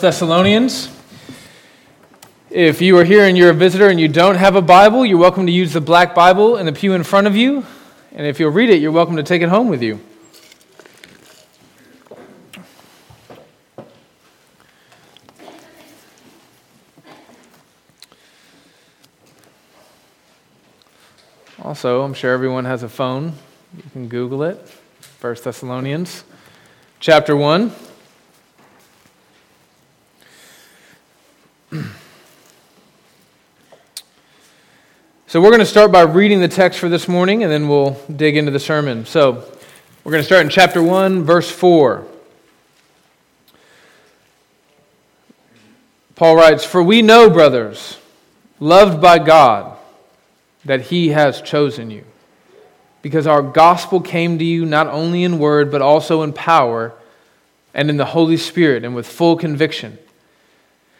Thessalonians. If you are here and you're a visitor and you don't have a Bible, you're welcome to use the black Bible in the pew in front of you. And if you'll read it, you're welcome to take it home with you. Also, I'm sure everyone has a phone. You can Google it. First Thessalonians, chapter 1. So we're going to start by reading the text for this morning, and then we'll dig into the sermon. So we're going to start in chapter 1, verse 4. Paul writes, For we know, brothers, loved by God, that he has chosen you, because our gospel came to you not only in word, but also in power and in the Holy Spirit and with full conviction.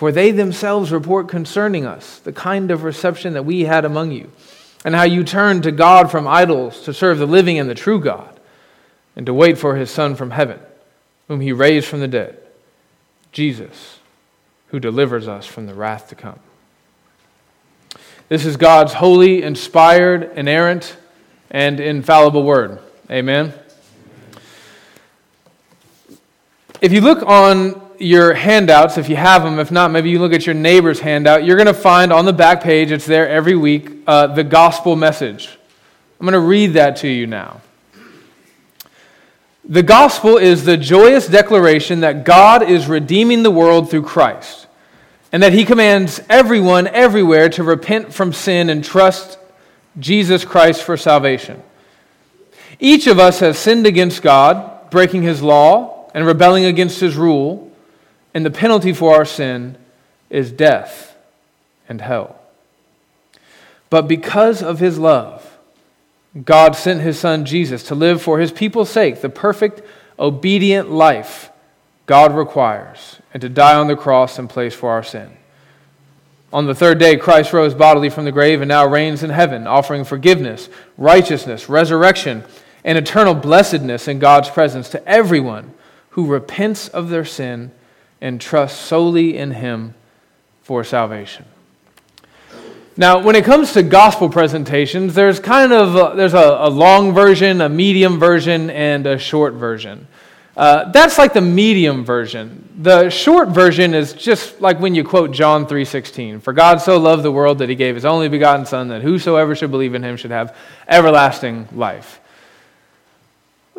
For they themselves report concerning us the kind of reception that we had among you and how you turned to God from idols to serve the living and the true God, and to wait for his Son from heaven, whom he raised from the dead, Jesus, who delivers us from the wrath to come. This is God's holy, inspired, inerrant, and infallible word. Amen. If you look on your handouts, if you have them, if not, maybe you look at your neighbor's handout, you're going to find on the back page, it's there every week, uh, the gospel message. I'm going to read that to you now. The gospel is the joyous declaration that God is redeeming the world through Christ, and that he commands everyone everywhere to repent from sin and trust Jesus Christ for salvation. Each of us has sinned against God, breaking his law and rebelling against his rule and the penalty for our sin is death and hell. But because of his love, God sent his son Jesus to live for his people's sake the perfect, obedient life God requires, and to die on the cross in place for our sin. On the third day, Christ rose bodily from the grave and now reigns in heaven, offering forgiveness, righteousness, resurrection, and eternal blessedness in God's presence to everyone who repents of their sin and trust solely in Him for salvation. Now, when it comes to gospel presentations, there's kind of a, there's a, a, long version, a medium version, and a short version. Uh, that's like the medium version. The short version is just like when you quote John 3:16, "For God so loved the world that He gave His only begotten Son, that whosoever should believe in Him should have everlasting life."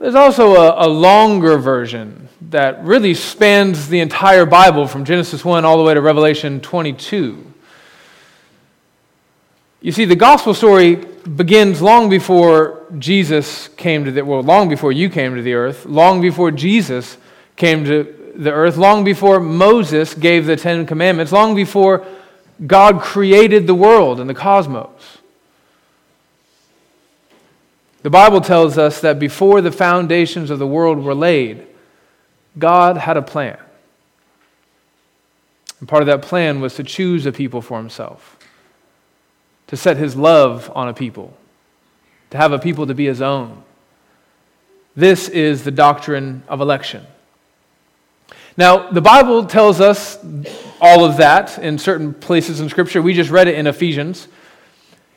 There's also a, a, longer version that really spans the entire Bible from Genesis 1 all the way to Revelation 22. You see, the gospel story begins long before Jesus came to the well, long before you came to the earth, long before Jesus came to the earth, long before Moses gave the Ten Commandments, long before God created the world and the cosmos. The Bible tells us that before the foundations of the world were laid, God had a plan. And part of that plan was to choose a people for himself, to set his love on a people, to have a people to be his own. This is the doctrine of election. Now, the Bible tells us all of that in certain places in Scripture. We just read it in Ephesians.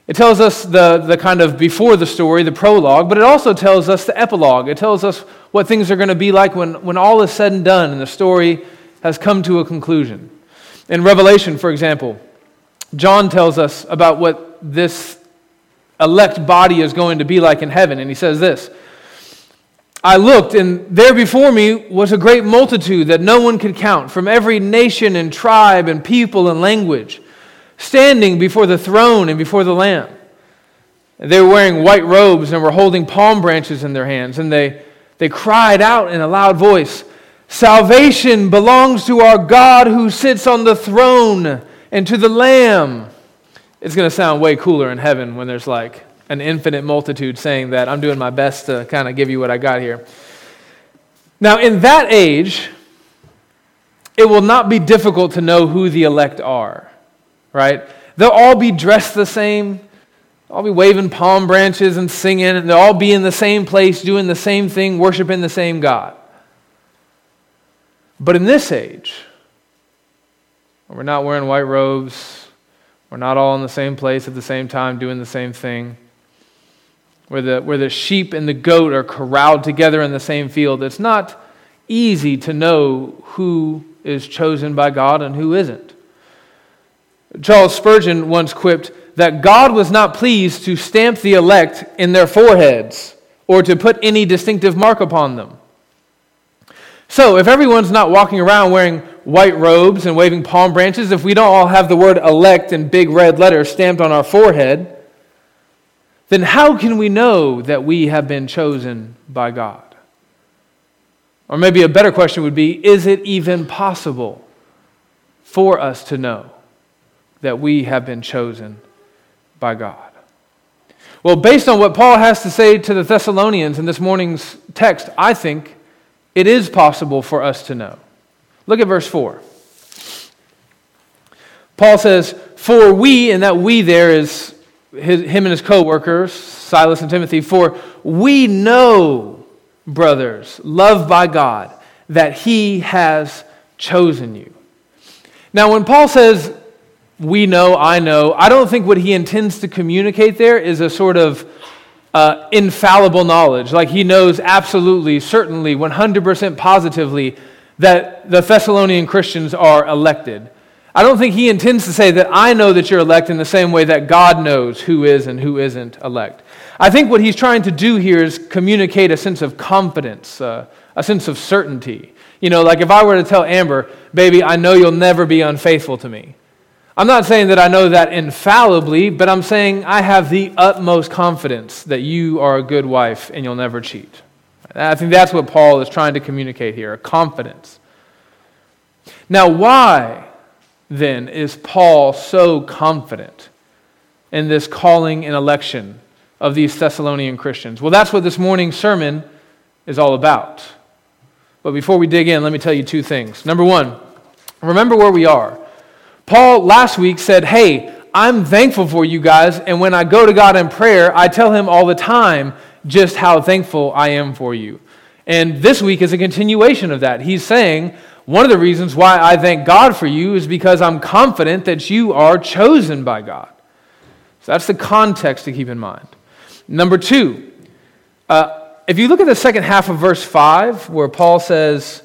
It tells us the, the kind of before the story, the prologue, but it also tells us the epilogue. It tells us what things are going to be like when, when all is said and done and the story has come to a conclusion. In Revelation, for example, John tells us about what this elect body is going to be like in heaven, and he says this I looked, and there before me was a great multitude that no one could count, from every nation and tribe and people and language standing before the throne and before the Lamb. They were wearing white robes and were holding palm branches in their hands, and they, they cried out in a loud voice Salvation belongs to our God who sits on the throne and to the Lamb. It's going to sound way cooler in heaven when there's like an infinite multitude saying that. I'm doing my best to kind of give you what I got here. Now, in that age, it will not be difficult to know who the elect are, right? They'll all be dressed the same. All be waving palm branches and singing, and they'll all be in the same place, doing the same thing, worshiping the same God. But in this age, we're not wearing white robes, we're not all in the same place at the same time doing the same thing, where the, where the sheep and the goat are corralled together in the same field, it's not easy to know who is chosen by God and who isn't. Charles Spurgeon once quipped that God was not pleased to stamp the elect in their foreheads or to put any distinctive mark upon them. So, if everyone's not walking around wearing white robes and waving palm branches, if we don't all have the word elect in big red letters stamped on our forehead, then how can we know that we have been chosen by God? Or maybe a better question would be is it even possible for us to know that we have been chosen by God? Well, based on what Paul has to say to the Thessalonians in this morning's text, I think it is possible for us to know. Look at verse 4. Paul says, For we, and that we there is his, him and his co workers, Silas and Timothy, for we know, brothers, loved by God, that he has chosen you. Now, when Paul says, we know, I know, I don't think what he intends to communicate there is a sort of uh, infallible knowledge. Like he knows absolutely, certainly, 100% positively that the Thessalonian Christians are elected. I don't think he intends to say that I know that you're elect in the same way that God knows who is and who isn't elect. I think what he's trying to do here is communicate a sense of confidence, uh, a sense of certainty. You know, like if I were to tell Amber, baby, I know you'll never be unfaithful to me. I'm not saying that I know that infallibly, but I'm saying I have the utmost confidence that you are a good wife and you'll never cheat. I think that's what Paul is trying to communicate here confidence. Now, why then is Paul so confident in this calling and election of these Thessalonian Christians? Well, that's what this morning's sermon is all about. But before we dig in, let me tell you two things. Number one, remember where we are. Paul last week said, Hey, I'm thankful for you guys, and when I go to God in prayer, I tell Him all the time just how thankful I am for you. And this week is a continuation of that. He's saying, One of the reasons why I thank God for you is because I'm confident that you are chosen by God. So that's the context to keep in mind. Number two, uh, if you look at the second half of verse 5, where Paul says,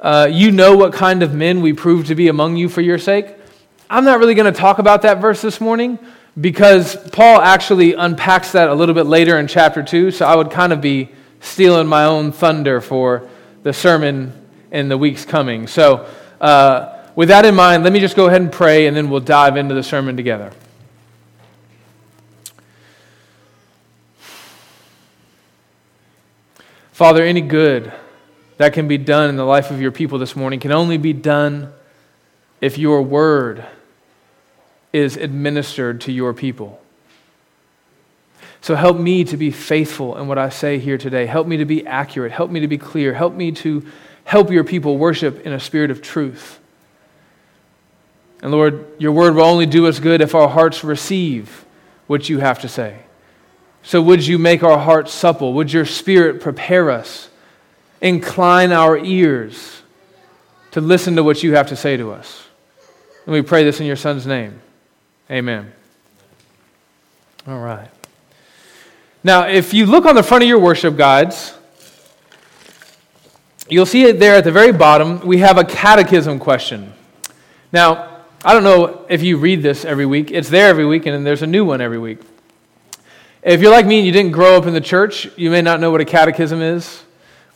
uh, You know what kind of men we prove to be among you for your sake. I'm not really going to talk about that verse this morning because Paul actually unpacks that a little bit later in chapter 2, so I would kind of be stealing my own thunder for the sermon in the weeks coming. So, uh, with that in mind, let me just go ahead and pray and then we'll dive into the sermon together. Father, any good that can be done in the life of your people this morning can only be done if your word is administered to your people. So help me to be faithful in what I say here today. Help me to be accurate. Help me to be clear. Help me to help your people worship in a spirit of truth. And Lord, your word will only do us good if our hearts receive what you have to say. So would you make our hearts supple? Would your spirit prepare us? Incline our ears to listen to what you have to say to us. And we pray this in your son's name. Amen. All right. Now, if you look on the front of your worship guides, you'll see it there at the very bottom. We have a catechism question. Now, I don't know if you read this every week. It's there every week, and there's a new one every week. If you're like me and you didn't grow up in the church, you may not know what a catechism is.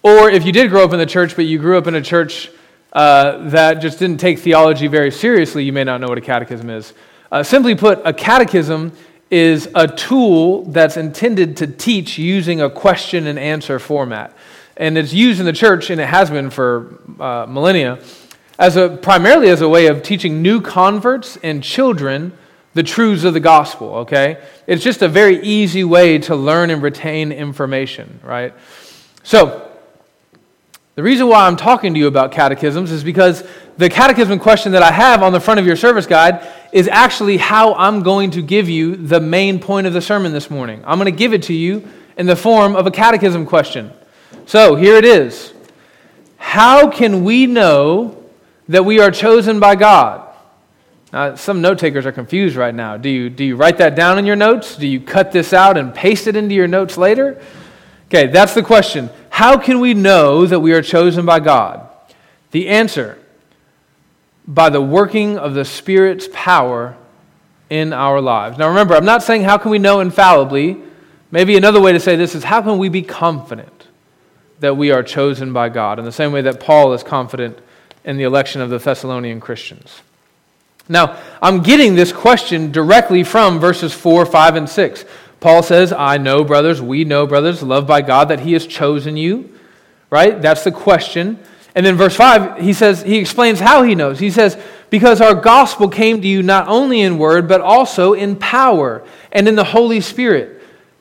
Or if you did grow up in the church, but you grew up in a church uh, that just didn't take theology very seriously, you may not know what a catechism is. Uh, simply put, a catechism is a tool that's intended to teach using a question and answer format. And it's used in the church, and it has been for uh, millennia, as a, primarily as a way of teaching new converts and children the truths of the gospel, okay? It's just a very easy way to learn and retain information, right? So, the reason why I'm talking to you about catechisms is because the catechism question that I have on the front of your service guide is actually how I'm going to give you the main point of the sermon this morning. I'm going to give it to you in the form of a catechism question. So, here it is How can we know that we are chosen by God? Now, some note takers are confused right now. Do you, do you write that down in your notes? Do you cut this out and paste it into your notes later? Okay, that's the question. How can we know that we are chosen by God? The answer by the working of the Spirit's power in our lives. Now remember, I'm not saying how can we know infallibly. Maybe another way to say this is how can we be confident that we are chosen by God in the same way that Paul is confident in the election of the Thessalonian Christians. Now, I'm getting this question directly from verses 4, 5, and 6. Paul says, I know, brothers, we know, brothers, loved by God, that He has chosen you. Right? That's the question. And then verse 5, he says, he explains how he knows. He says, Because our gospel came to you not only in word, but also in power and in the Holy Spirit.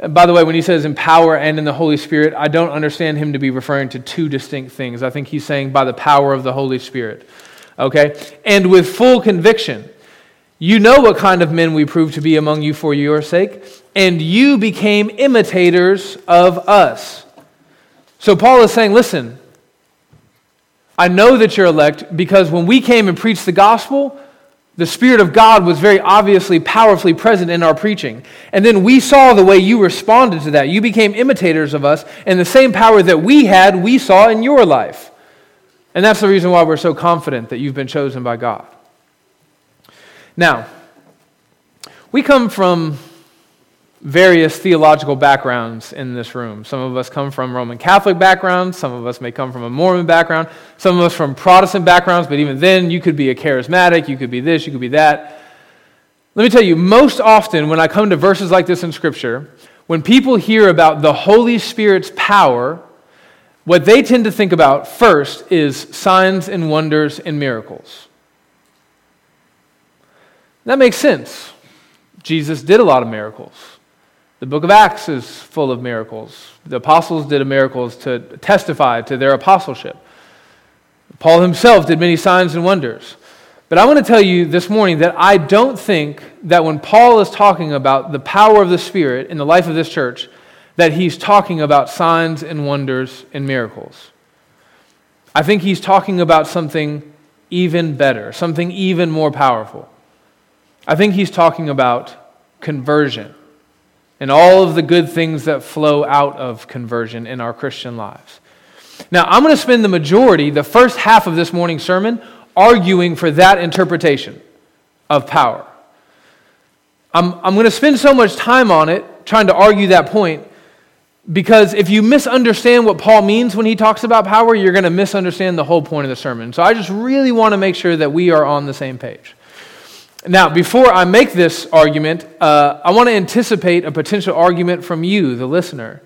by the way, when he says in power and in the Holy Spirit, I don't understand him to be referring to two distinct things. I think he's saying by the power of the Holy Spirit okay? And with full conviction. You know what kind of men we proved to be among you for your sake, and you became imitators of us. So Paul is saying, listen, I know that you're elect because when we came and preached the gospel, the Spirit of God was very obviously, powerfully present in our preaching. And then we saw the way you responded to that. You became imitators of us, and the same power that we had, we saw in your life. And that's the reason why we're so confident that you've been chosen by God. Now, we come from various theological backgrounds in this room. Some of us come from Roman Catholic backgrounds, some of us may come from a Mormon background, some of us from Protestant backgrounds, but even then, you could be a charismatic, you could be this, you could be that. Let me tell you, most often when I come to verses like this in Scripture, when people hear about the Holy Spirit's power, what they tend to think about first is signs and wonders and miracles. That makes sense. Jesus did a lot of miracles. The book of Acts is full of miracles. The apostles did miracles to testify to their apostleship. Paul himself did many signs and wonders. But I want to tell you this morning that I don't think that when Paul is talking about the power of the Spirit in the life of this church, that he's talking about signs and wonders and miracles. I think he's talking about something even better, something even more powerful. I think he's talking about conversion and all of the good things that flow out of conversion in our Christian lives. Now, I'm going to spend the majority, the first half of this morning's sermon, arguing for that interpretation of power. I'm, I'm going to spend so much time on it trying to argue that point because if you misunderstand what Paul means when he talks about power, you're going to misunderstand the whole point of the sermon. So I just really want to make sure that we are on the same page. Now, before I make this argument, uh, I want to anticipate a potential argument from you, the listener.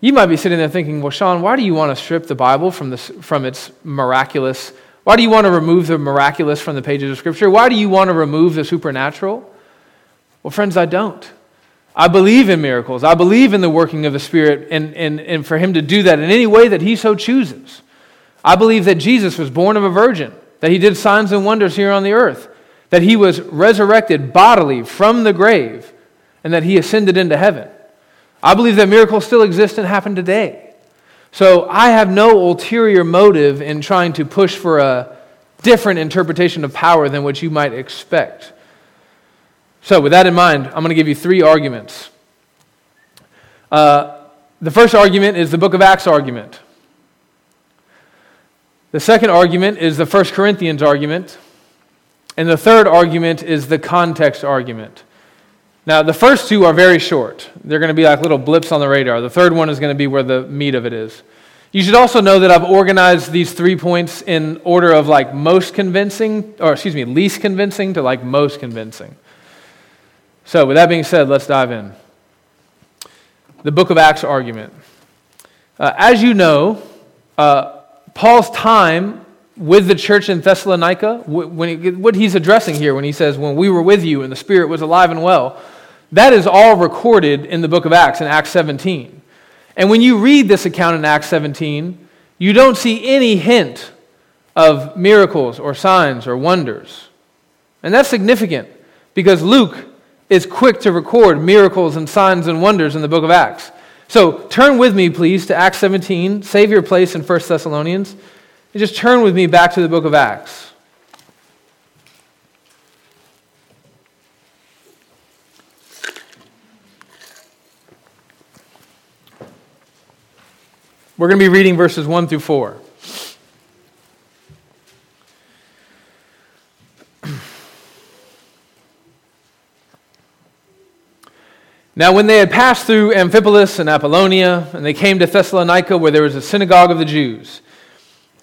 You might be sitting there thinking, well, Sean, why do you want to strip the Bible from, this, from its miraculous? Why do you want to remove the miraculous from the pages of Scripture? Why do you want to remove the supernatural? Well, friends, I don't. I believe in miracles. I believe in the working of the Spirit and, and, and for Him to do that in any way that He so chooses. I believe that Jesus was born of a virgin, that He did signs and wonders here on the earth, that He was resurrected bodily from the grave, and that He ascended into heaven. I believe that miracles still exist and happen today. So I have no ulterior motive in trying to push for a different interpretation of power than what you might expect. So, with that in mind, I'm going to give you three arguments. Uh, the first argument is the book of Acts argument. The second argument is the First Corinthians argument. And the third argument is the context argument. Now, the first two are very short. They're going to be like little blips on the radar. The third one is going to be where the meat of it is. You should also know that I've organized these three points in order of like most convincing, or excuse me, least convincing to like most convincing. So, with that being said, let's dive in. The book of Acts argument. Uh, as you know, uh, Paul's time with the church in Thessalonica, when he, what he's addressing here when he says, When we were with you and the Spirit was alive and well, that is all recorded in the book of Acts, in Acts 17. And when you read this account in Acts 17, you don't see any hint of miracles or signs or wonders. And that's significant because Luke is quick to record miracles and signs and wonders in the book of Acts. So turn with me, please, to Acts 17. Save your place in 1 Thessalonians. And just turn with me back to the book of Acts. We're going to be reading verses 1 through 4. Now, when they had passed through Amphipolis and Apollonia, and they came to Thessalonica, where there was a synagogue of the Jews,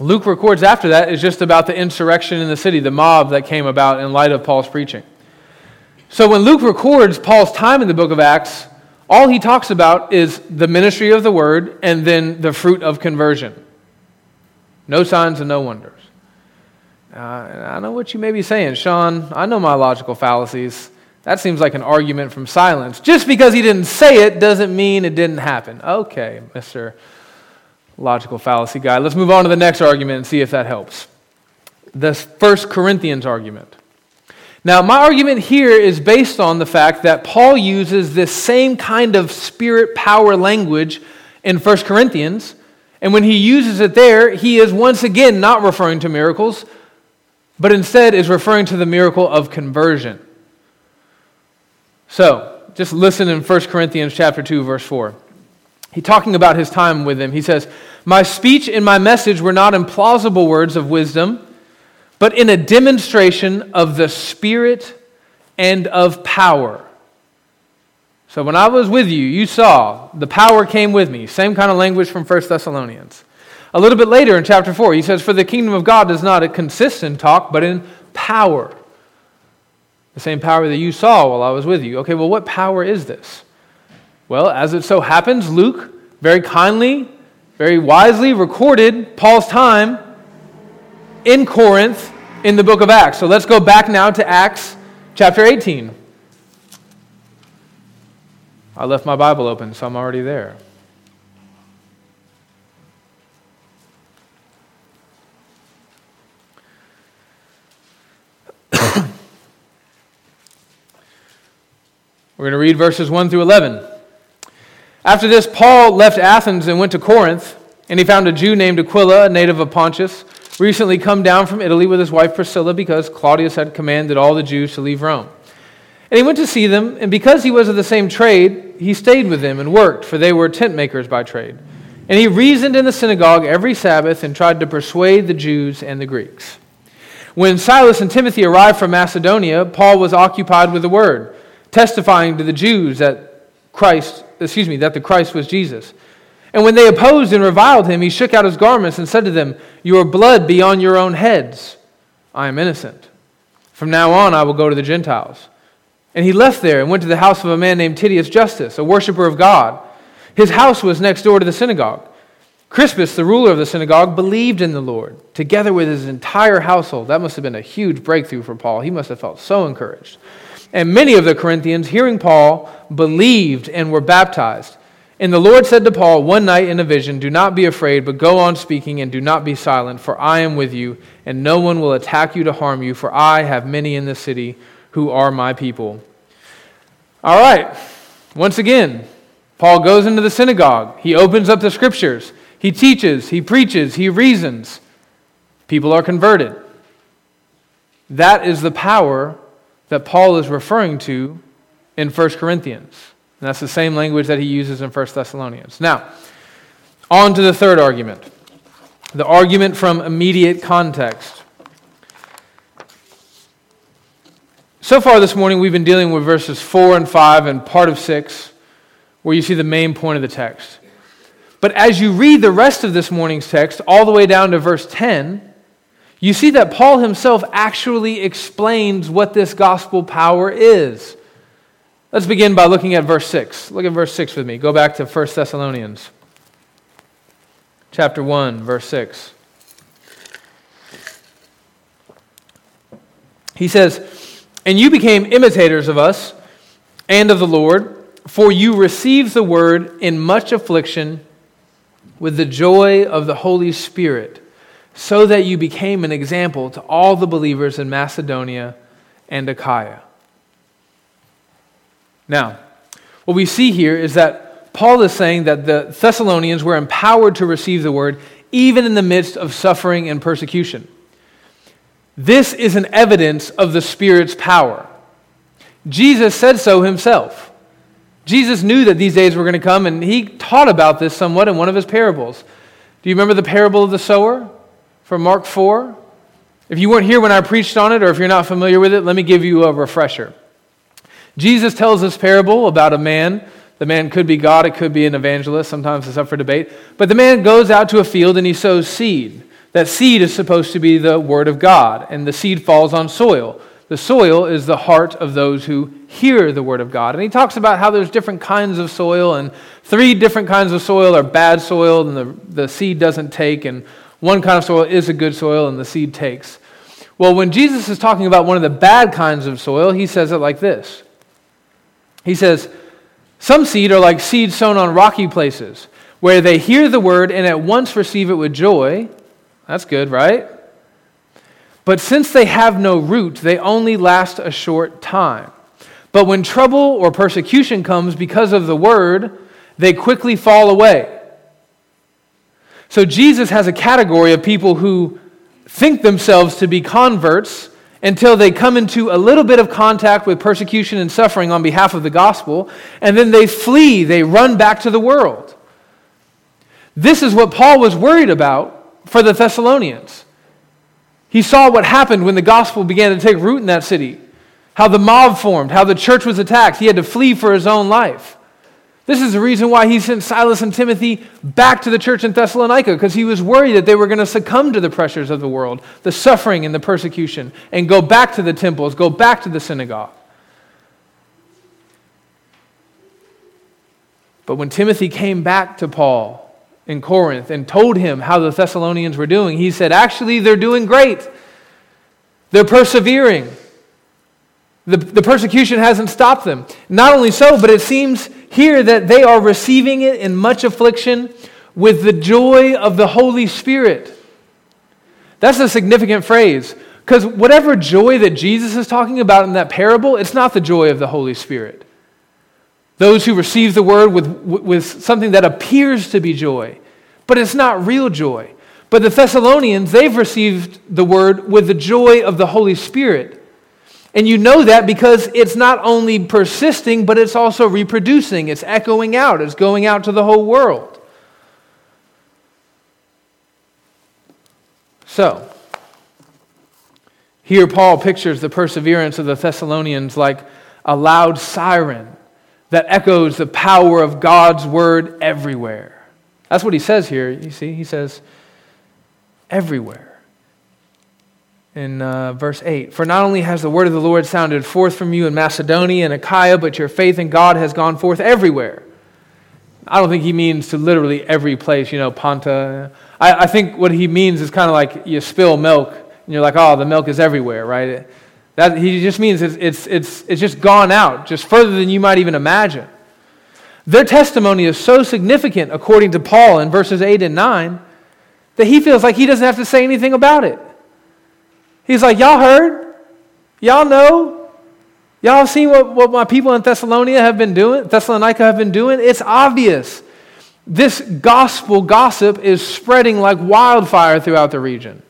Luke records after that is just about the insurrection in the city, the mob that came about in light of Paul's preaching. So when Luke records Paul's time in the book of Acts, all he talks about is the ministry of the word and then the fruit of conversion. No signs and no wonders. Uh, I know what you may be saying, Sean. I know my logical fallacies. That seems like an argument from silence. Just because he didn't say it doesn't mean it didn't happen. Okay, Mr logical fallacy guy. Let's move on to the next argument and see if that helps. The First Corinthians argument. Now, my argument here is based on the fact that Paul uses this same kind of spirit power language in 1 Corinthians, and when he uses it there, he is once again not referring to miracles, but instead is referring to the miracle of conversion. So, just listen in 1 Corinthians chapter 2 verse 4. He talking about his time with them. He says, "My speech and my message were not in plausible words of wisdom, but in a demonstration of the Spirit and of power." So when I was with you, you saw the power came with me. Same kind of language from 1 Thessalonians. A little bit later in chapter 4, he says, For the kingdom of God does not consist in talk, but in power. The same power that you saw while I was with you. Okay, well, what power is this? Well, as it so happens, Luke very kindly, very wisely recorded Paul's time in Corinth in the book of Acts. So let's go back now to Acts chapter 18. I left my Bible open, so I'm already there. We're going to read verses 1 through 11. After this, Paul left Athens and went to Corinth, and he found a Jew named Aquila, a native of Pontus, recently come down from Italy with his wife Priscilla because Claudius had commanded all the Jews to leave Rome. And he went to see them, and because he was of the same trade, he stayed with them and worked, for they were tent makers by trade. And he reasoned in the synagogue every Sabbath and tried to persuade the Jews and the Greeks. When Silas and Timothy arrived from Macedonia, Paul was occupied with the word, testifying to the Jews that Christ excuse me, that the Christ was Jesus. And when they opposed and reviled him, he shook out his garments and said to them, Your blood be on your own heads. I am innocent. From now on, I will go to the Gentiles. And he left there and went to the house of a man named Titius Justus, a worshiper of God. His house was next door to the synagogue. Crispus, the ruler of the synagogue, believed in the Lord, together with his entire household. That must have been a huge breakthrough for Paul. He must have felt so encouraged. And many of the Corinthians, hearing Paul, believed and were baptized. And the Lord said to Paul one night in a vision, Do not be afraid, but go on speaking and do not be silent, for I am with you, and no one will attack you to harm you, for I have many in the city who are my people. All right, once again, Paul goes into the synagogue. He opens up the scriptures. He teaches, he preaches, he reasons. People are converted. That is the power that Paul is referring to in 1 Corinthians. And that's the same language that he uses in 1 Thessalonians. Now, on to the third argument the argument from immediate context. So far this morning, we've been dealing with verses 4 and 5 and part of 6, where you see the main point of the text. But as you read the rest of this morning's text, all the way down to verse 10, you see that Paul himself actually explains what this gospel power is. Let's begin by looking at verse 6. Look at verse 6 with me. Go back to 1 Thessalonians chapter 1, verse 6. He says, And you became imitators of us and of the Lord, for you received the word in much affliction with the joy of the Holy Spirit, so that you became an example to all the believers in Macedonia and Achaia. Now, what we see here is that Paul is saying that the Thessalonians were empowered to receive the word even in the midst of suffering and persecution. This is an evidence of the Spirit's power. Jesus said so himself. Jesus knew that these days were going to come, and he taught about this somewhat in one of his parables. Do you remember the parable of the sower from Mark 4? If you weren't here when I preached on it, or if you're not familiar with it, let me give you a refresher. Jesus tells this parable about a man. The man could be God, it could be an evangelist. Sometimes it's up for debate. But the man goes out to a field and he sows seed. That seed is supposed to be the Word of God, and the seed falls on soil. The soil is the heart of those who hear the Word of God. And he talks about how there's different kinds of soil, and three different kinds of soil are bad soil, and the, the seed doesn't take, and one kind of soil is a good soil, and the seed takes. Well, when Jesus is talking about one of the bad kinds of soil, he says it like this He says, Some seed are like seed sown on rocky places, where they hear the word and at once receive it with joy that's good, right? But since they have no root, they only last a short time. But when trouble or persecution comes because of the word, they quickly fall away. So Jesus has a category of people who think themselves to be converts until they come into a little bit of contact with persecution and suffering on behalf of the gospel, and then they flee, they run back to the world. This is what Paul was worried about for the Thessalonians. He saw what happened when the gospel began to take root in that city, how the mob formed, how the church was attacked. He had to flee for his own life. This is the reason why he sent Silas and Timothy back to the church in Thessalonica, because he was worried that they were going to succumb to the pressures of the world, the suffering and the persecution, and go back to the temples, go back to the synagogue. But when Timothy came back to Paul, in Corinth and told him how the Thessalonians were doing, he said, Actually, they're doing great. They're persevering. The, the persecution hasn't stopped them. Not only so, but it seems here that they are receiving it in much affliction with the joy of the Holy Spirit. That's a significant phrase because whatever joy that Jesus is talking about in that parable, it's not the joy of the Holy Spirit. Those who receive the word with, with something that appears to be joy, but it's not real joy. But the Thessalonians, they've received the word with the joy of the Holy Spirit. And you know that because it's not only persisting, but it's also reproducing. It's echoing out, it's going out to the whole world. So, here Paul pictures the perseverance of the Thessalonians like a loud siren that echoes the power of God's word everywhere. That's what he says here. You see, he says, everywhere. In uh, verse 8, for not only has the word of the Lord sounded forth from you in Macedonia and Achaia, but your faith in God has gone forth everywhere. I don't think he means to literally every place, you know, Ponta. I, I think what he means is kind of like you spill milk and you're like, oh, the milk is everywhere, right? That, he just means it's, it's, it's, it's just gone out, just further than you might even imagine. Their testimony is so significant, according to Paul in verses 8 and 9, that he feels like he doesn't have to say anything about it. He's like, Y'all heard? Y'all know? Y'all have seen what, what my people in Thessalonica have been doing, Thessalonica have been doing? It's obvious. This gospel gossip is spreading like wildfire throughout the region.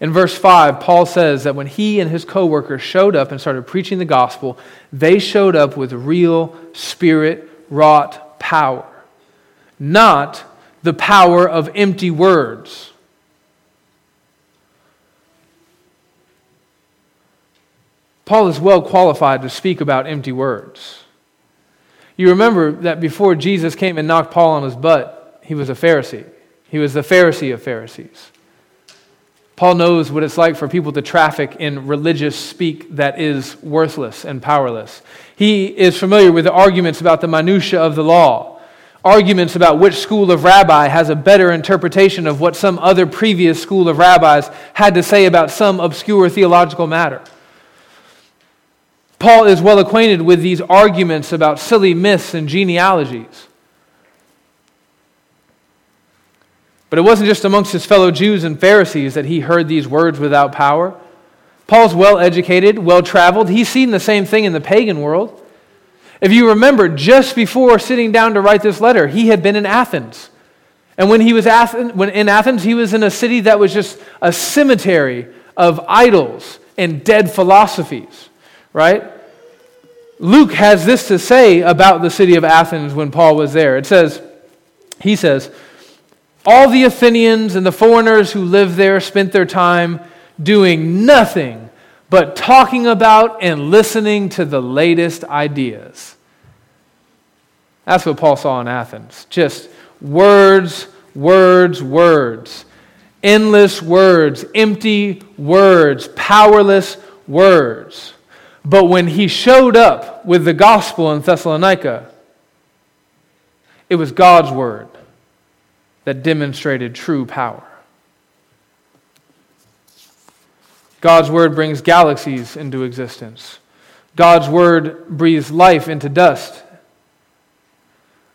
In verse 5, Paul says that when he and his co-workers showed up and started preaching the gospel, they showed up with real spirit wrought power, not the power of empty words. Paul is well qualified to speak about empty words. You remember that before Jesus came and knocked Paul on his butt, he was a Pharisee. He was the Pharisee of Pharisees. Paul knows what it's like for people to traffic in religious speak that is worthless and powerless. He is familiar with the arguments about the minutiae of the law, arguments about which school of rabbi has a better interpretation of what some other previous school of rabbis had to say about some obscure theological matter. Paul is well acquainted with these arguments about silly myths and genealogies. But it wasn't just amongst his fellow Jews and Pharisees that he heard these words without power. Paul's well educated, well traveled. He's seen the same thing in the pagan world. If you remember, just before sitting down to write this letter, he had been in Athens. And when he was when in Athens, he was in a city that was just a cemetery of idols and dead philosophies right? Luke has this to say about the city of Athens when Paul was there. It says, he says, all the Athenians and the foreigners who lived there spent their time doing nothing but talking about and listening to the latest ideas. That's what Paul saw in Athens. Just words, words, words. Endless words, empty words, powerless words. But when he showed up with the gospel in Thessalonica, it was God's word that demonstrated true power. God's word brings galaxies into existence. God's word breathes life into dust.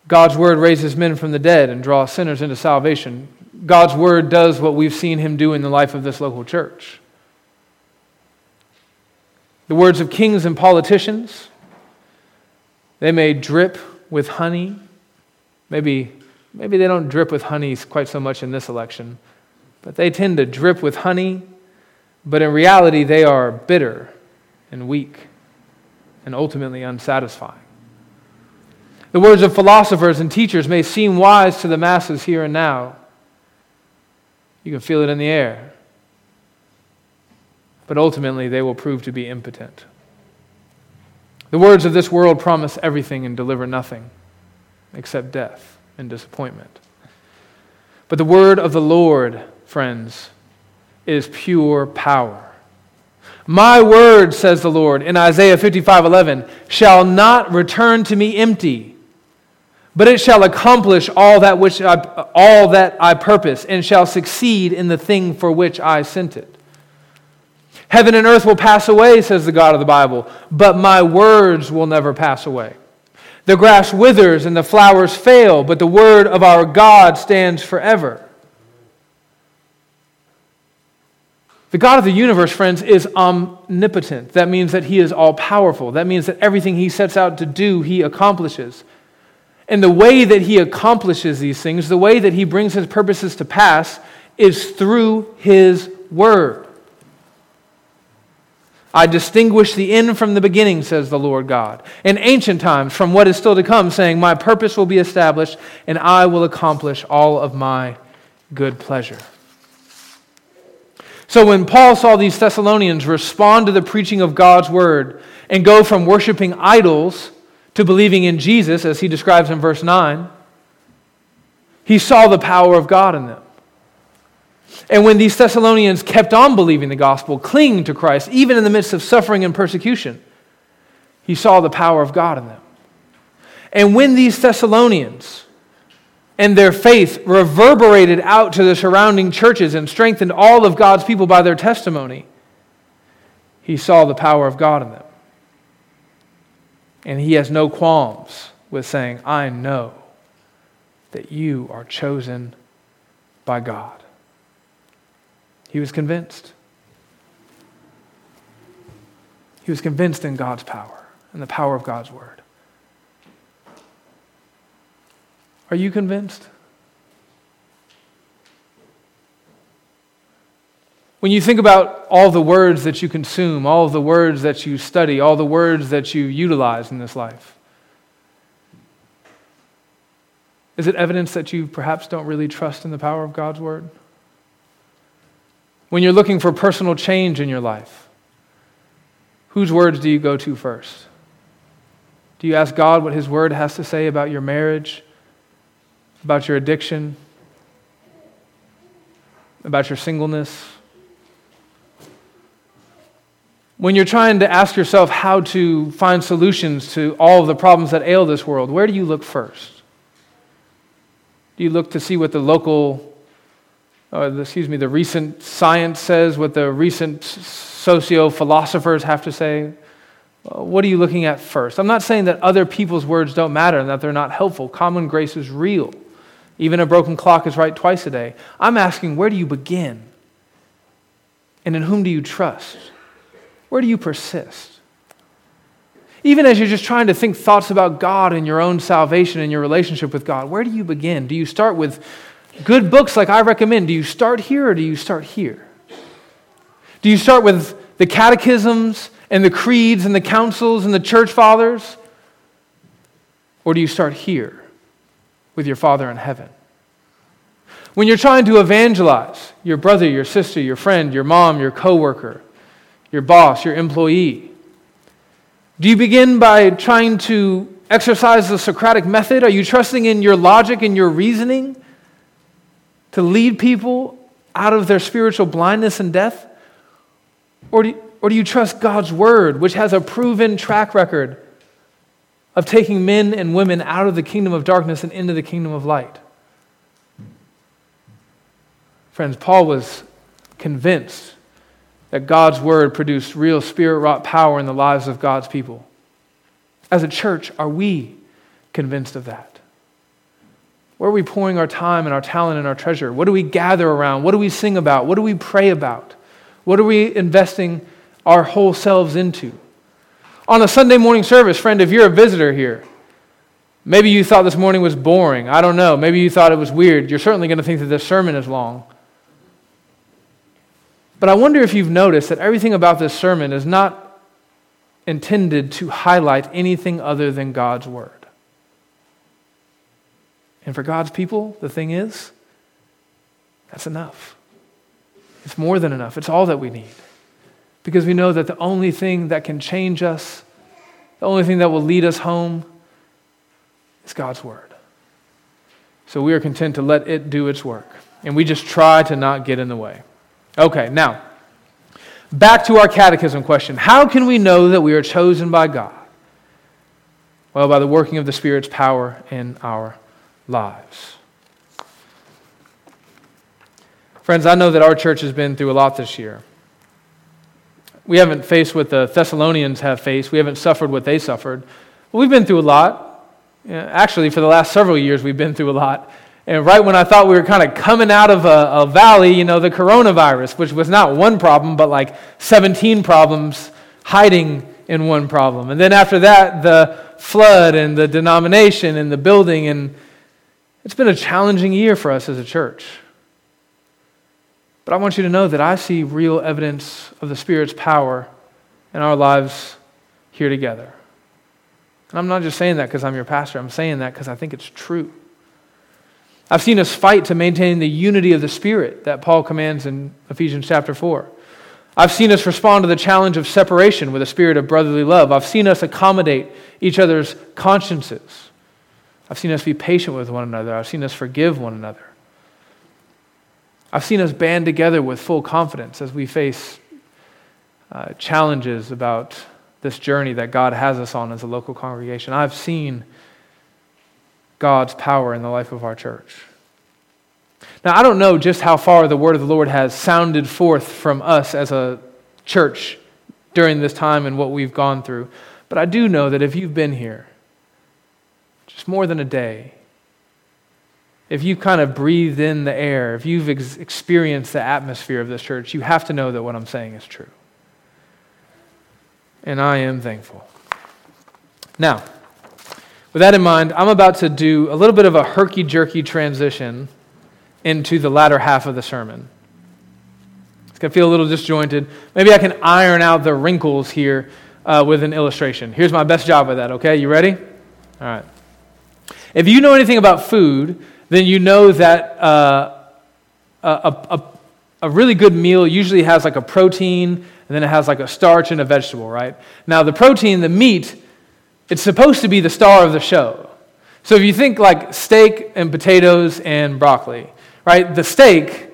God's word raises men from the dead and draws sinners into salvation. God's word does what we've seen him do in the life of this local church. The words of kings and politicians, they may drip with honey. Maybe, maybe they don't drip with honey quite so much in this election, but they tend to drip with honey, but in reality, they are bitter and weak and ultimately unsatisfying. The words of philosophers and teachers may seem wise to the masses here and now. You can feel it in the air but ultimately they will prove to be impotent. The words of this world promise everything and deliver nothing except death and disappointment. But the word of the Lord, friends, is pure power. My word, says the Lord in Isaiah 55 11, shall not return to me empty, but it shall accomplish all that, which I, all that I purpose and shall succeed in the thing for which I sent it. Heaven and earth will pass away, says the God of the Bible, but my words will never pass away. The grass withers and the flowers fail, but the word of our God stands forever. The God of the universe, friends, is omnipotent. That means that he is all powerful. That means that everything he sets out to do, he accomplishes. And the way that he accomplishes these things, the way that he brings his purposes to pass, is through his word. I distinguish the end from the beginning, says the Lord God. In ancient times, from what is still to come, saying, My purpose will be established, and I will accomplish all of my good pleasure. So when Paul saw these Thessalonians respond to the preaching of God's word and go from worshiping idols to believing in Jesus, as he describes in verse 9, he saw the power of God in them. And when these Thessalonians kept on believing the gospel, clinging to Christ, even in the midst of suffering and persecution, he saw the power of God in them. And when these Thessalonians and their faith reverberated out to the surrounding churches and strengthened all of God's people by their testimony, he saw the power of God in them. And he has no qualms with saying, I know that you are chosen by God. He was convinced. He was convinced in God's power and the power of God's word. Are you convinced? When you think about all the words that you consume, all the words that you study, all the words that you utilize in this life, is it evidence that you perhaps don't really trust in the power of God's word? When you're looking for personal change in your life? whose words do you go to first? Do you ask God what His Word has to say about your marriage, about your addiction, about your singleness? When you're trying to ask yourself how to find solutions to all of the problems that ail this world, where do you look first? Do you look to see what the local, uh, excuse me, the recent science says, what the recent socio philosophers have to say? Uh, what are you looking at first? I'm not saying that other people's words don't matter and that they're not helpful. Common grace is real. Even a broken clock is right twice a day. I'm asking, where do you begin? And in whom do you trust? Where do you persist? Even as you're just trying to think thoughts about God and your own salvation and your relationship with God, where do you begin? Do you start with good books like I recommend? Do you start here or do you start here? Do you start with the catechisms and the creeds and the councils and the church fathers? Or do you start here with your Father in heaven? When you're trying to evangelize your brother, your sister, your friend, your mom, your coworker, your boss, your employee? Do you begin by trying to exercise the Socratic method? Are you trusting in your logic and your reasoning to lead people out of their spiritual blindness and death? Or do, you, or do you trust God's word, which has a proven track record of taking men and women out of the kingdom of darkness and into the kingdom of light? Friends, Paul was convinced that God's word produced real spirit wrought power in the lives of God's people. As a church, are we convinced of that? Where are we pouring our time and our talent and our treasure? What do we gather around? What do we sing about? What do we pray about? What are we investing our whole selves into? On a Sunday morning service, friend, if you're a visitor here, maybe you thought this morning was boring. I don't know. Maybe you thought it was weird. You're certainly going to think that this sermon is long. But I wonder if you've noticed that everything about this sermon is not intended to highlight anything other than God's Word. And for God's people, the thing is, that's enough. It's more than enough. It's all that we need. Because we know that the only thing that can change us, the only thing that will lead us home, is God's Word. So we are content to let it do its work. And we just try to not get in the way. Okay, now, back to our catechism question. How can we know that we are chosen by God? Well, by the working of the Spirit's power in our lives. Friends, I know that our church has been through a lot this year. We haven't faced what the Thessalonians have faced, we haven't suffered what they suffered. But we've been through a lot. Actually, for the last several years, we've been through a lot. And right when I thought we were kind of coming out of a, a, valley, you know, the coronavirus, which was not one problem, but like 17 problems hiding in one problem. And then after that, the flood and the denomination and the building. And it's been a challenging year for us as a church. But I want you to know that I see real evidence of the Spirit's power in our lives here together. And I'm not just saying that because I'm your pastor, I'm saying that because I think it's true. I've seen us fight to maintain the unity of the Spirit that Paul commands in Ephesians chapter 4. I've seen us respond to the challenge of separation with a spirit of brotherly love. I've seen us accommodate each other's consciences. I've seen us be patient with one another. I've seen us forgive one another. I've seen us band together with full confidence as we face uh, challenges about this journey that God has us on as a local congregation. I've seen God's power in the life of our church. Now, I don't know just how far the word of the Lord has sounded forth from us as a church during this time and what we've gone through, but I do know that if you've been here just more than a day, if you've kind of breathed in the air, if you've ex- experienced the atmosphere of this church, you have to know that what I'm saying is true. And I am thankful. Now, with that in mind, I'm about to do a little bit of a herky jerky transition into the latter half of the sermon. It's going to feel a little disjointed. Maybe I can iron out the wrinkles here uh, with an illustration. Here's my best job with that, okay? You ready? All right. If you know anything about food, then you know that uh, a, a, a really good meal usually has like a protein, and then it has like a starch and a vegetable, right? Now, the protein, the meat, it's supposed to be the star of the show. So if you think like steak and potatoes and broccoli, right? The steak,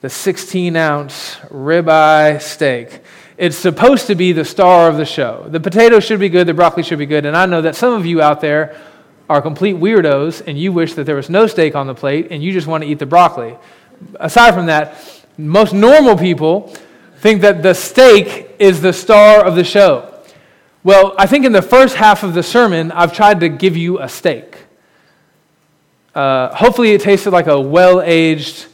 the 16 ounce ribeye steak, it's supposed to be the star of the show. The potato should be good, the broccoli should be good. And I know that some of you out there are complete weirdos and you wish that there was no steak on the plate and you just want to eat the broccoli. Aside from that, most normal people think that the steak is the star of the show. Well, I think in the first half of the sermon, I've tried to give you a steak. Uh, hopefully, it tasted like a well aged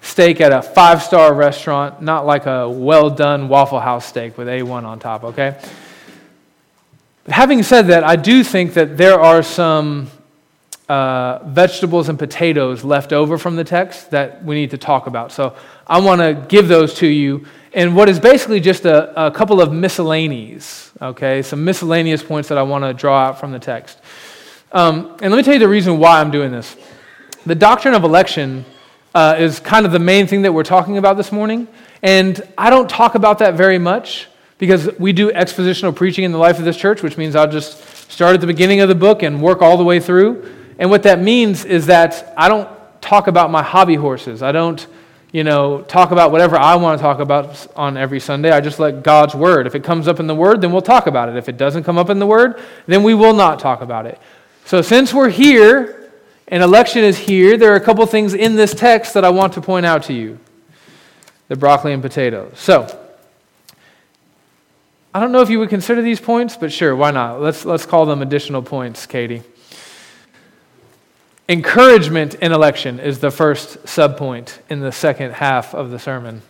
steak at a five star restaurant, not like a well done Waffle House steak with A1 on top, okay? Having said that, I do think that there are some uh, vegetables and potatoes left over from the text that we need to talk about. So I want to give those to you in what is basically just a, a couple of miscellanies, okay? Some miscellaneous points that I want to draw out from the text. Um, and let me tell you the reason why I'm doing this. The doctrine of election uh, is kind of the main thing that we're talking about this morning. And I don't talk about that very much because we do expositional preaching in the life of this church, which means I'll just start at the beginning of the book and work all the way through. And what that means is that I don't talk about my hobby horses. I don't, you know, talk about whatever I want to talk about on every Sunday. I just let God's word. If it comes up in the word, then we'll talk about it. If it doesn't come up in the word, then we will not talk about it. So since we're here and election is here, there are a couple things in this text that I want to point out to you the broccoli and potatoes. So, I don't know if you would consider these points, but sure, why not? Let's, let's call them additional points, Katie. Encouragement in election is the first subpoint in the second half of the sermon.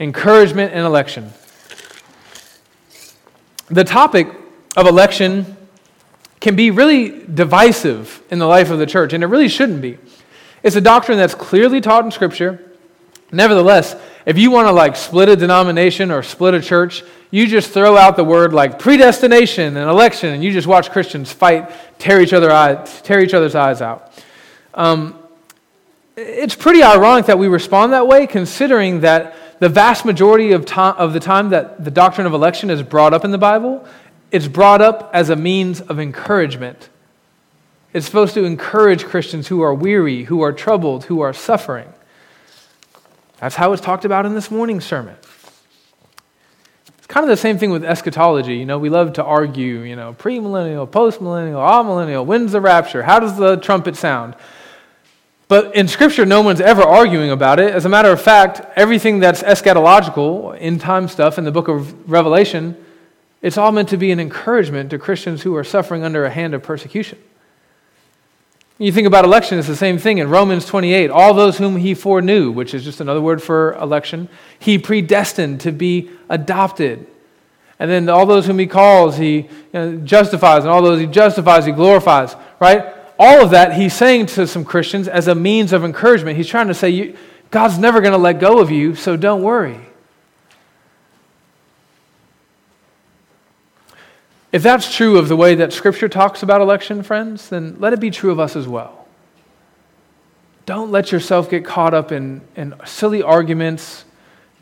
Encouragement in election. The topic of election can be really divisive in the life of the church, and it really shouldn't be. It's a doctrine that's clearly taught in Scripture. Nevertheless, if you want to like split a denomination or split a church, you just throw out the word like predestination and election, and you just watch Christians fight, tear each, other eye, tear each other's eyes out. Um, it's pretty ironic that we respond that way, considering that the vast majority of, to- of the time that the doctrine of election is brought up in the Bible it's brought up as a means of encouragement. It's supposed to encourage Christians who are weary, who are troubled, who are suffering. That's how it's talked about in this morning's sermon. It's kind of the same thing with eschatology. You know, we love to argue, you know, premillennial, postmillennial, amillennial, when's the rapture? How does the trumpet sound? But in Scripture, no one's ever arguing about it. As a matter of fact, everything that's eschatological, in time stuff in the book of Revelation, it's all meant to be an encouragement to Christians who are suffering under a hand of persecution. You think about election, it's the same thing in Romans 28. All those whom he foreknew, which is just another word for election, he predestined to be adopted. And then all those whom he calls, he you know, justifies, and all those he justifies, he glorifies, right? All of that he's saying to some Christians as a means of encouragement. He's trying to say, God's never going to let go of you, so don't worry. If that's true of the way that Scripture talks about election, friends, then let it be true of us as well. Don't let yourself get caught up in, in silly arguments,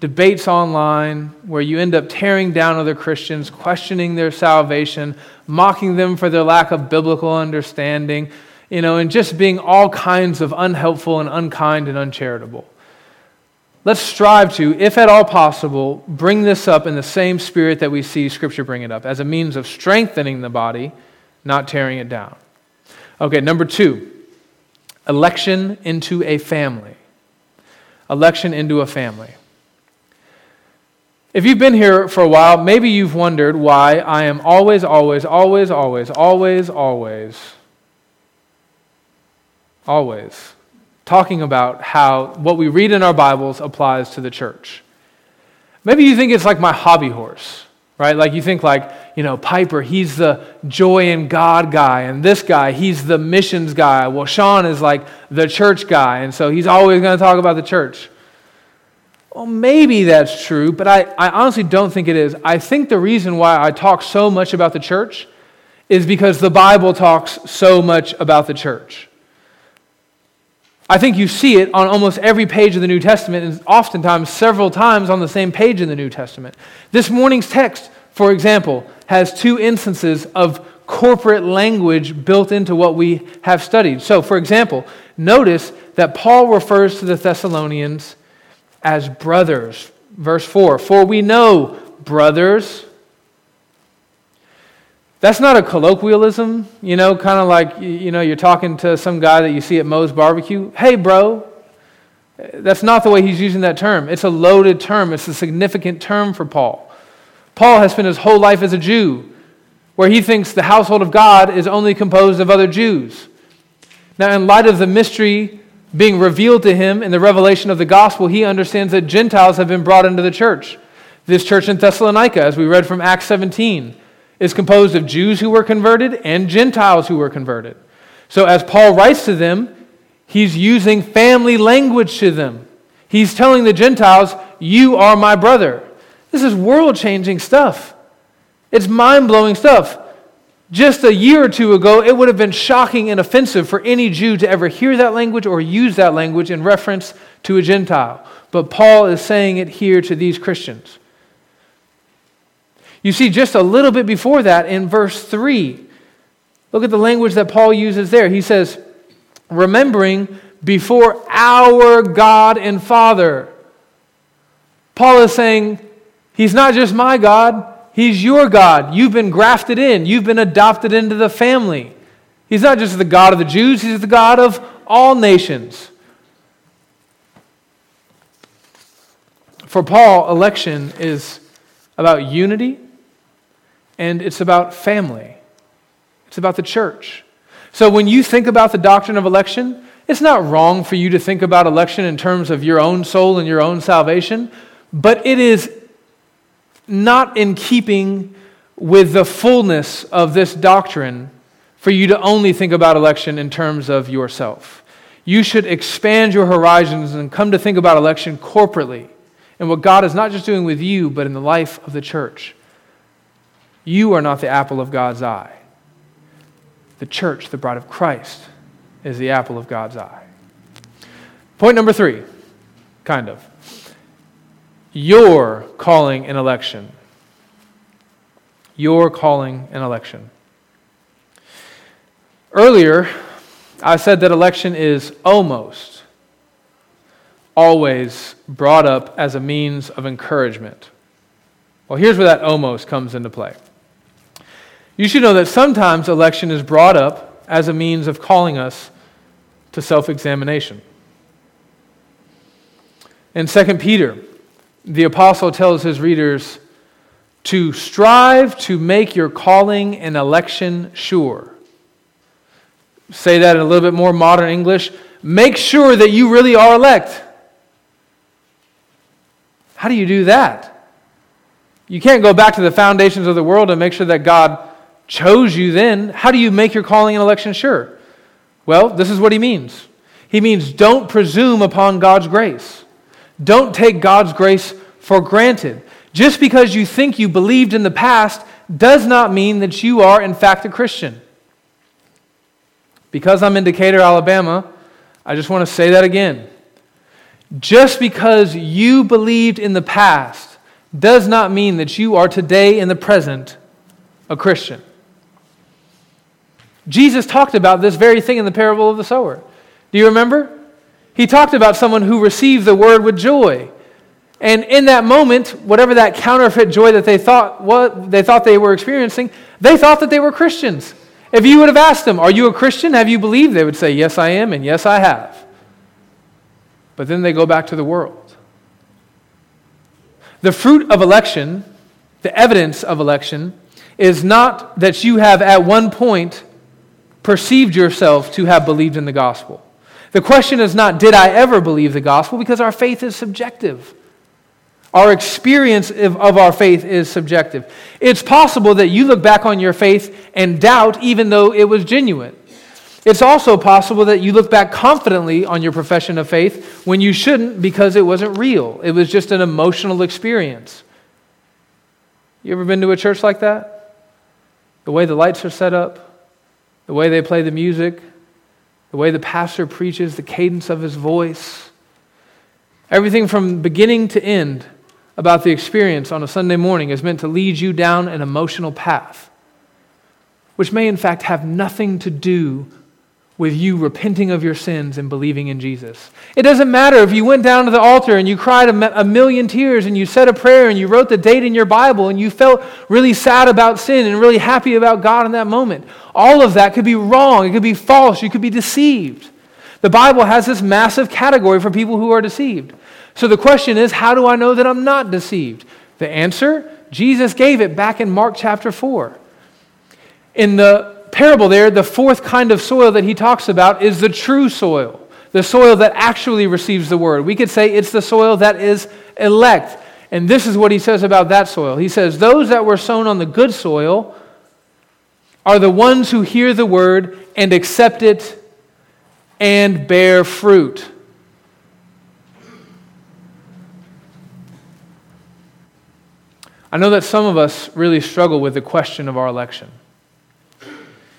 debates online, where you end up tearing down other Christians, questioning their salvation, mocking them for their lack of biblical understanding, you know, and just being all kinds of unhelpful and unkind and uncharitable. Let's strive to, if at all possible, bring this up in the same spirit that we see Scripture bring it up, as a means of strengthening the body, not tearing it down. Okay, number two election into a family. Election into a family. If you've been here for a while, maybe you've wondered why I am always, always, always, always, always, always, always talking about how what we read in our Bibles applies to the church. Maybe you think it's like my hobby horse, right? Like you think like, you know, Piper, he's the joy in God guy, and this guy, he's the missions guy. Well, Sean is like the church guy, and so he's always going to talk about the church. Well, maybe that's true, but I, I honestly don't think it is. I think the reason why I talk so much about the church is because the Bible talks so much about the church. I think you see it on almost every page of the New Testament, and oftentimes several times on the same page in the New Testament. This morning's text, for example, has two instances of corporate language built into what we have studied. So, for example, notice that Paul refers to the Thessalonians as brothers. Verse 4 For we know, brothers, that's not a colloquialism, you know, kind of like, you know, you're talking to some guy that you see at Moe's barbecue. Hey, bro. That's not the way he's using that term. It's a loaded term, it's a significant term for Paul. Paul has spent his whole life as a Jew, where he thinks the household of God is only composed of other Jews. Now, in light of the mystery being revealed to him in the revelation of the gospel, he understands that Gentiles have been brought into the church. This church in Thessalonica, as we read from Acts 17, is composed of Jews who were converted and Gentiles who were converted. So, as Paul writes to them, he's using family language to them. He's telling the Gentiles, You are my brother. This is world changing stuff. It's mind blowing stuff. Just a year or two ago, it would have been shocking and offensive for any Jew to ever hear that language or use that language in reference to a Gentile. But Paul is saying it here to these Christians. You see, just a little bit before that in verse 3, look at the language that Paul uses there. He says, remembering before our God and Father. Paul is saying, He's not just my God, He's your God. You've been grafted in, you've been adopted into the family. He's not just the God of the Jews, He's the God of all nations. For Paul, election is about unity and it's about family, it's about the church. So when you think about the doctrine of election, it's not wrong for you to think about election in terms of your own soul and your own salvation, but it is not in keeping with the fullness of this doctrine for you to only think about election in terms of yourself. You should expand your horizons and come to think about election corporately and what God is not just doing with you, but in the life of the church. You are not the apple of God's eye. The church, the bride of Christ, is the apple of God's eye. Point number three, kind of. Your calling and election. Your calling and election. Earlier, I said that election is almost always brought up as a means of encouragement. Well, here's where that almost comes into play. You should know that sometimes election is brought up as a means of calling us to self examination. In 2 Peter, the apostle tells his readers to strive to make your calling and election sure. Say that in a little bit more modern English. Make sure that you really are elect. How do you do that? You can't go back to the foundations of the world and make sure that God chose you then, how do you make your calling and election sure? Well, this is what he means. He means don't presume upon God's grace. Don't take God's grace for granted. Just because you think you believed in the past does not mean that you are, in fact, a Christian. Because I'm in Decatur, Alabama, I just want to say that again. Just because you believed in the past does not mean that you are today in the present a Christian. Jesus talked about this very thing in the parable of the sower. Do you remember? He talked about someone who received the word with joy. And in that moment, whatever that counterfeit joy that they thought, what they thought they were experiencing, they thought that they were Christians. If you would have asked them, Are you a Christian? Have you believed? They would say, Yes, I am, and yes, I have. But then they go back to the world. The fruit of election, the evidence of election, is not that you have at one point perceived yourself to have believed in the gospel. The question is not, did I ever believe the gospel? Because our faith is subjective. Our experience of our faith is subjective. It's possible that you look back on your faith and doubt even though it was genuine. It's also possible that you look back confidently on your profession of faith when you shouldn't because it wasn't real. It was just an emotional experience. You ever been to a church like that? The way the lights are set up, the way they play the music, the way the pastor preaches, the cadence of his voice, everything from beginning to end about the experience on a Sunday morning is meant to lead you down an emotional path, which may in fact have nothing to do with you repenting of your sins and believing in Jesus. It doesn't matter if you went down to the altar and you cried a, million tears and you said a prayer and you wrote the date in your Bible and you felt really sad about sin and really happy about God in that moment. All of that could be wrong. It could be false. You could be deceived. The Bible has this massive category for people who are deceived. So the question is, how do I know that I'm not deceived? The answer, Jesus gave it back in Mark chapter 4. In the parable there, the fourth kind of soil that he talks about is the true soil, the soil that actually receives the word. We could say it's the soil that is elect. And this is what he says about that soil. He says, Those that were sown on the good soil are the ones who hear the word and accept it and bear fruit. I know that some of us really struggle with the question of our election.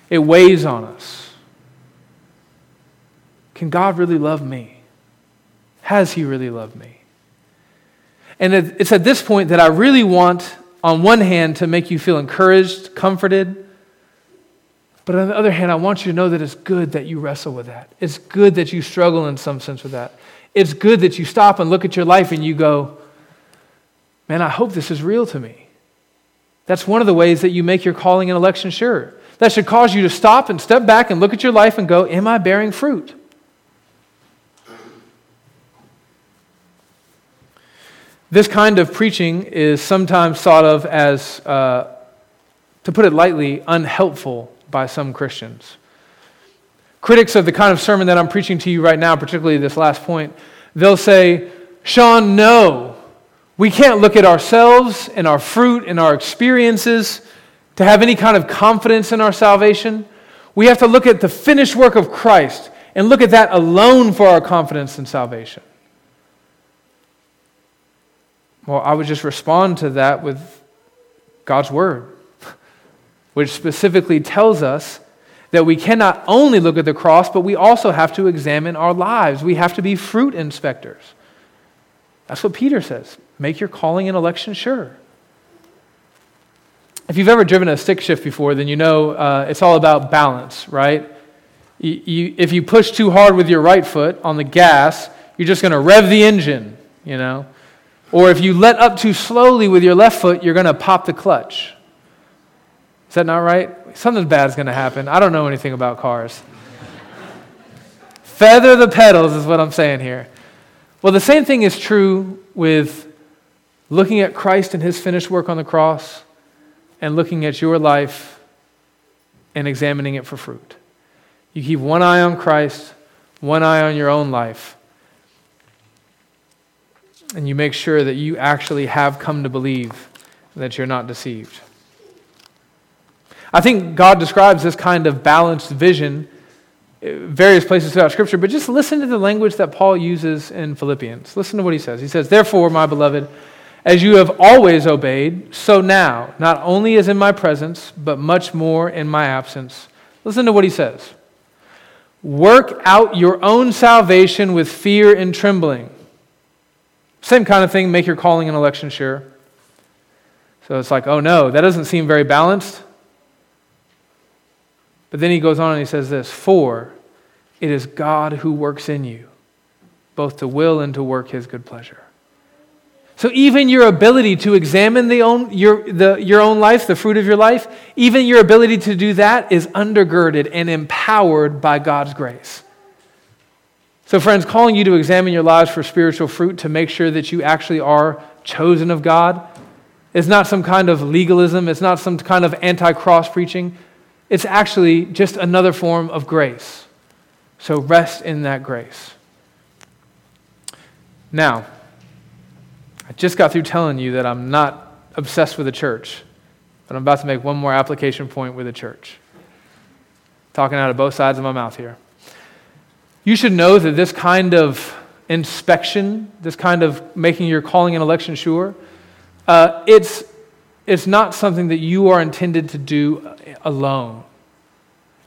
It weighs on us. Can God really love me? Has He really loved me? And it's at this point that I really want, on one hand, to make you feel encouraged, comforted. But on the other hand, I want you to know that it's good that you wrestle with that. It's good that you struggle in some sense with that. It's good that you stop and look at your life and you go, man, I hope this is real to me. That's one of the ways that you make your calling and election sure that should cause you to stop and step back and look at your life and go, Am I bearing fruit? This kind of preaching is sometimes thought of as, uh, to put it lightly, unhelpful by some Christians. Critics of the kind of sermon that I'm preaching to you right now, particularly this last point, they'll say, Sean, no, we can't look at ourselves and our fruit and our experiences to have any kind of confidence in our salvation, we have to look at the finished work of Christ and look at that alone for our confidence in salvation. Well, I would just respond to that with God's Word, which specifically tells us that we cannot only look at the cross, but we also have to examine our lives. We have to be fruit inspectors. That's what Peter says. Make your calling and election sure. If you've ever driven a stick shift before, then you know uh, it's all about balance, right? You, you, if you push too hard with your right foot on the gas, you're just going to rev the engine, you know? Or if you let up too slowly with your left foot, you're going to pop the clutch. Is that not right? Something bad is going to happen. I don't know anything about cars. Feather the pedals is what I'm saying here. Well, the same thing is true with looking at Christ and his finished work on the cross and looking at your life and examining it for fruit. You keep one eye on Christ, one eye on your own life, and you make sure that you actually have come to believe that you're not deceived. I think God describes this kind of balanced vision uh, various places throughout Scripture, but just listen to the language that Paul uses in Philippians. Listen to what he says. He says, Therefore, my beloved, as you have always obeyed, so now, not only as in my presence, but much more in my absence. Listen to what he says Work out your own salvation with fear and trembling. Same kind of thing, make your calling and election sure. So it's like, oh no, that doesn't seem very balanced. But then he goes on and he says this For it is God who works in you, both to will and to work his good pleasure. So even your ability to examine the own, your, the, your own life, the fruit of your life, even your ability to do that is undergirded and empowered by God's grace. So, friends, calling you to examine your lives for spiritual fruit to make sure that you actually are chosen of God is not some kind of legalism, it's not some kind of anti cross preaching. It's actually just another form of grace. So, rest in that grace. Now, just got through telling you that I'm not obsessed with the church, but I'm about to make one more application point with the church. Talking out of both sides of my mouth here. You should know that this kind of inspection, this kind of making your calling and election sure, uh, it's, it's not something that you are intended to do alone.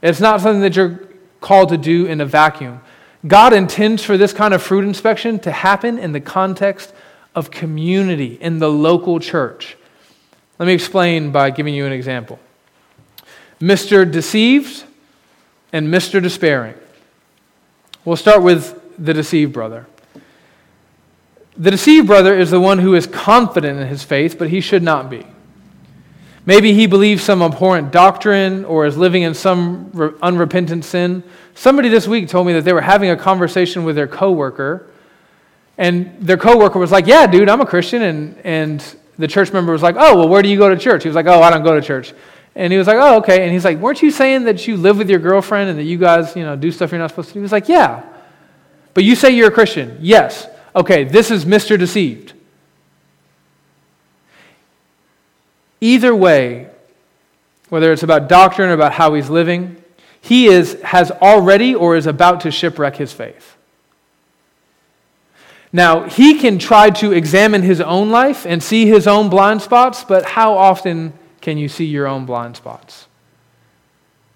It's not something that you're called to do in a vacuum. God intends for this kind of fruit inspection to happen in the context of community in the local church. Let me explain by giving you an example Mr. Deceived and Mr. Despairing. We'll start with the deceived brother. The deceived brother is the one who is confident in his faith, but he should not be. Maybe he believes some abhorrent doctrine or is living in some unrepentant sin. Somebody this week told me that they were having a conversation with their coworker, and their coworker was like, "Yeah, dude, I'm a Christian," and and the church member was like, "Oh, well, where do you go to church?" He was like, "Oh, I don't go to church." And he was like, "Oh, okay." And he's like, "Weren't you saying that you live with your girlfriend and that you guys, you know, do stuff you're not supposed to do?" He was like, "Yeah." But you say you're a Christian. Yes. Okay, this is Mr. Deceived. Either way, whether it's about doctrine or about how he's living, he is, has already or is about to shipwreck his faith. Now, he can try to examine his own life and see his own blind spots, but how often can you see your own blind spots?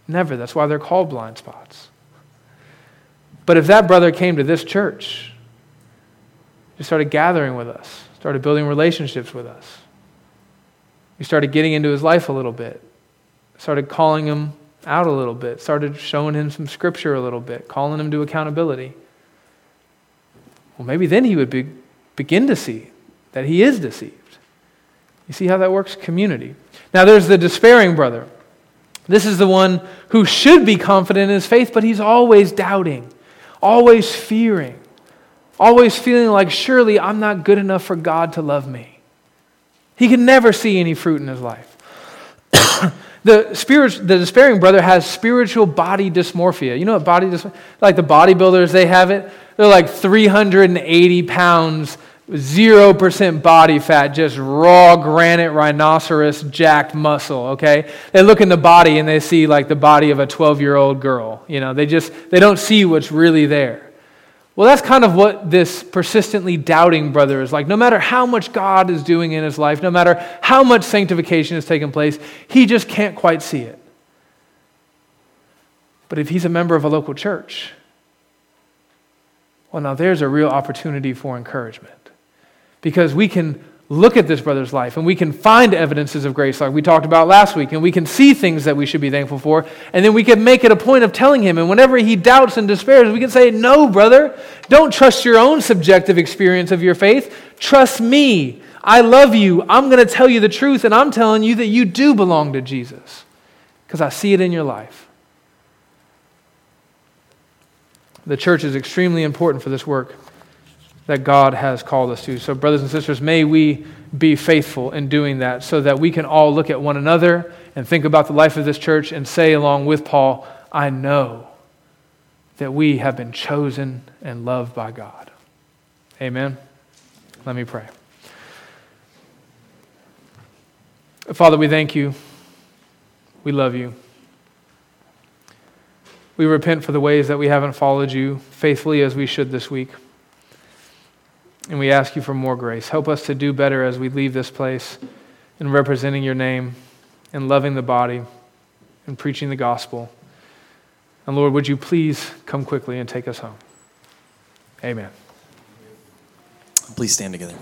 Never. That's why they're called blind spots. But if that brother came to this church, just started gathering with us, started building relationships with us, we started getting into his life a little bit, started calling him out a little bit, started showing him some scripture a little bit, calling him to accountability. Well, maybe then he would be, begin to see that he is deceived. You see how that works? Community. Now, there's the despairing brother. This is the one who should be confident in his faith, but he's always doubting, always fearing, always feeling like, surely I'm not good enough for God to love me. He can never see any fruit in his life. the, spirit, the despairing brother has spiritual body dysmorphia. You know what body dysmorphia? Like the bodybuilders, they have it. They're like 380 pounds, 0% body fat, just raw granite rhinoceros jacked muscle, okay? They look in the body and they see like the body of a 12 year old girl. You know, they just, they don't see what's really there. Well, that's kind of what this persistently doubting brother is like. No matter how much God is doing in his life, no matter how much sanctification has taken place, he just can't quite see it. But if he's a member of a local church, well, now there's a real opportunity for encouragement. Because we can look at this brother's life and we can find evidences of grace like we talked about last week and we can see things that we should be thankful for and then we can make it a point of telling him and whenever he doubts and despairs we can say no brother don't trust your own subjective experience of your faith. Trust me. I love you. I'm going to tell you the truth and i'm telling you that you do belong to jesus because i see it in your life the church is extremely important for this work that God has called us to. So, brothers and sisters, may we be faithful in doing that so that we can all look at one another and think about the life of this church and say, along with Paul, I know that we have been chosen and loved by God. Amen. Let me pray. Father, we thank you. We love you. We repent for the ways that we haven't followed you faithfully as we should this week. And we ask you for more grace. Help us to do better as we leave this place in representing your name and loving the body and preaching the gospel. And Lord, would you please come quickly and take us home? Amen. Please stand together.